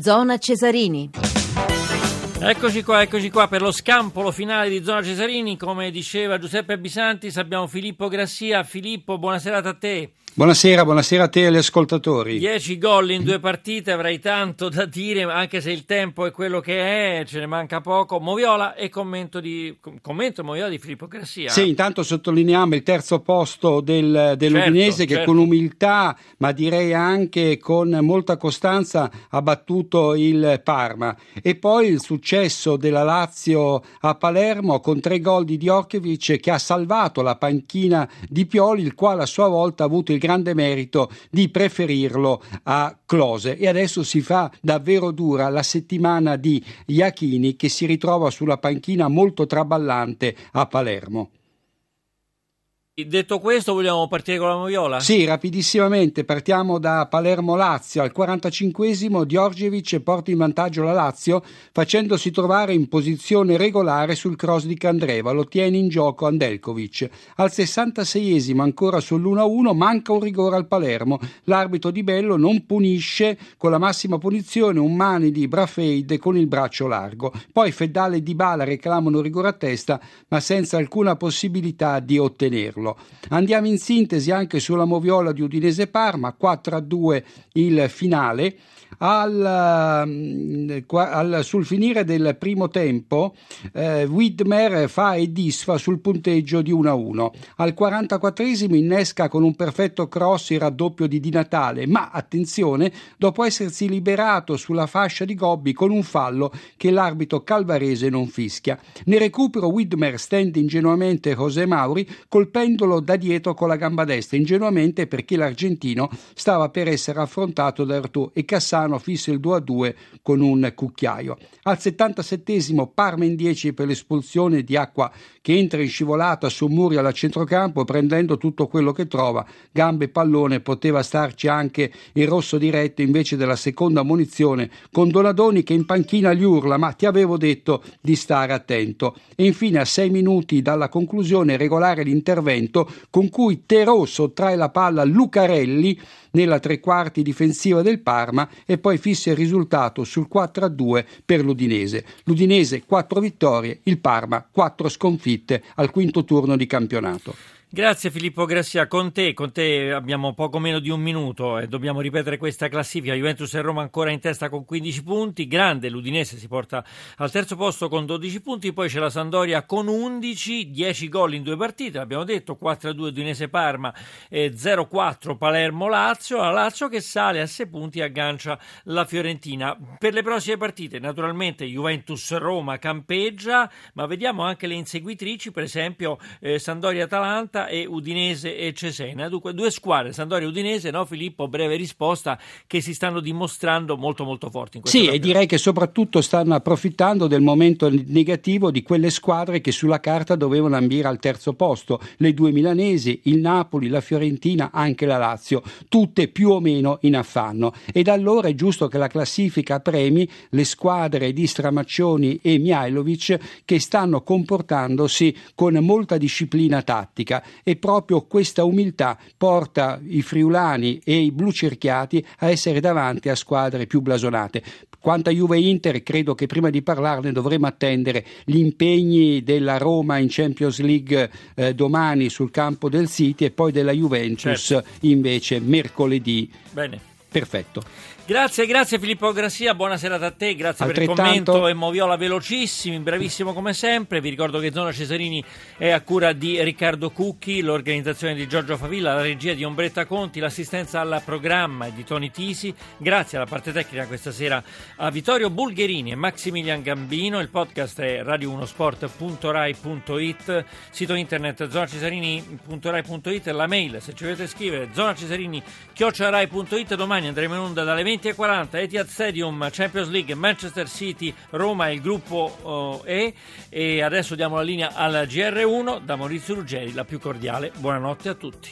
Zona Cesarini. Eccoci qua, eccoci qua per lo scampolo finale di Zona Cesarini. Come diceva Giuseppe Bisantis, abbiamo Filippo Grassia. Filippo, buonasera a te. Buonasera, buonasera a te e agli ascoltatori. 10 gol in due partite, avrei tanto da dire, anche se il tempo è quello che è, ce ne manca poco. Moviola e commento di commento Moviola di Filippo Grassia. Sì, intanto sottolineiamo il terzo posto del, dell'Udinese certo, che certo. con umiltà, ma direi anche con molta costanza, ha battuto il Parma. E poi il successo della Lazio a Palermo con tre gol di Djorkovic che ha salvato la panchina di Pioli, il quale a sua volta ha avuto il grande merito di preferirlo a Close e adesso si fa davvero dura la settimana di Iachini che si ritrova sulla panchina molto traballante a Palermo. Detto questo, vogliamo partire con la Moviola? Sì, rapidissimamente partiamo da Palermo-Lazio. Al 45esimo Djordjevic porta in vantaggio la Lazio facendosi trovare in posizione regolare sul cross di Candreva. Lo tiene in gioco Andelkovic. Al 66esimo, ancora sull'1-1, manca un rigore al Palermo. L'arbitro di Bello non punisce con la massima punizione un mani di Brafeide con il braccio largo. Poi Feddale e Dybala reclamano rigore a testa, ma senza alcuna possibilità di ottenerlo farlo. Andiamo in sintesi anche sulla moviola di Udinese Parma, 4 a 2 il finale. Al, mm, al, sul finire del primo tempo eh, Widmer fa e disfa sul punteggio di 1-1. Al 44esimo innesca con un perfetto cross il raddoppio di Di Natale, ma attenzione, dopo essersi liberato sulla fascia di Gobbi con un fallo che l'arbitro calvarese non fischia. Nel recupero Widmer stende ingenuamente José Mauri colpendolo da dietro con la gamba destra, ingenuamente perché l'argentino stava per essere affrontato da Artù e Cassano fissa il 2-2 con un cucchiaio. Al 77 Parma in 10 per l'espulsione di Acqua che entra in scivolata su Muria al centrocampo prendendo tutto quello che trova. Gambe e pallone poteva starci anche il rosso diretto invece della seconda munizione con Donadoni che in panchina gli urla ma ti avevo detto di stare attento. E infine a 6 minuti dalla conclusione regolare l'intervento con cui Terò sottrae la palla a Lucarelli nella tre quarti difensiva del Parma e poi fissa il risultato sul 4-2 per l'Udinese. L'Udinese 4 vittorie, il Parma 4 sconfitte al quinto turno di campionato. Grazie Filippo Grassia, con te, con te abbiamo poco meno di un minuto e dobbiamo ripetere questa classifica. Juventus e Roma ancora in testa con 15 punti, grande l'Udinese si porta al terzo posto con 12 punti, poi c'è la Sandoria con 11, 10 gol in due partite, l'abbiamo detto, 4-2 Udinese-Parma e 0-4 Palermo-Lazio, la Lazio che sale a 6 punti e aggancia la Fiorentina. Per le prossime partite naturalmente Juventus-Roma campeggia, ma vediamo anche le inseguitrici, per esempio eh, Sandoria-Atalanta Atalanta e Udinese e Cesena. Dunque due squadre, Sandoria e Udinese, no Filippo? Breve risposta, che si stanno dimostrando molto molto forti in Sì, e direi che soprattutto stanno approfittando del momento negativo di quelle squadre che sulla carta dovevano ambire al terzo posto, le due milanesi, il Napoli, la Fiorentina, anche la Lazio, tutte più o meno in affanno. Ed allora è giusto che la classifica premi le squadre di Stramaccioni e Mihailovic che stanno comportandosi con molta disciplina tattica e proprio questa umiltà porta i friulani e i blu cerchiati a essere davanti a squadre più blasonate. Quanto a Juve Inter, credo che prima di parlarne dovremo attendere gli impegni della Roma in Champions League eh, domani sul campo del City e poi della Juventus certo. invece mercoledì. Bene. Perfetto. Grazie, grazie Filippo Grassia, buona serata a te, grazie per il commento e Moviola velocissimi, bravissimo come sempre. Vi ricordo che Zona Cesarini è a cura di Riccardo Cucchi, l'organizzazione di Giorgio Favilla, la regia di Ombretta Conti, l'assistenza al programma di Toni Tisi. Grazie alla parte tecnica questa sera a Vittorio Bulgherini e Maximilian Gambino. Il podcast è radio1sport.rai.it, sito internet zonacesarini.rai.it, la mail se ci volete scrivere zonacesarini.it. Domani andremo in onda dalle 20 20.40 Etihad Stadium, Champions League, Manchester City, Roma il gruppo E e adesso diamo la linea alla GR1 da Maurizio Ruggeri, la più cordiale. Buonanotte a tutti.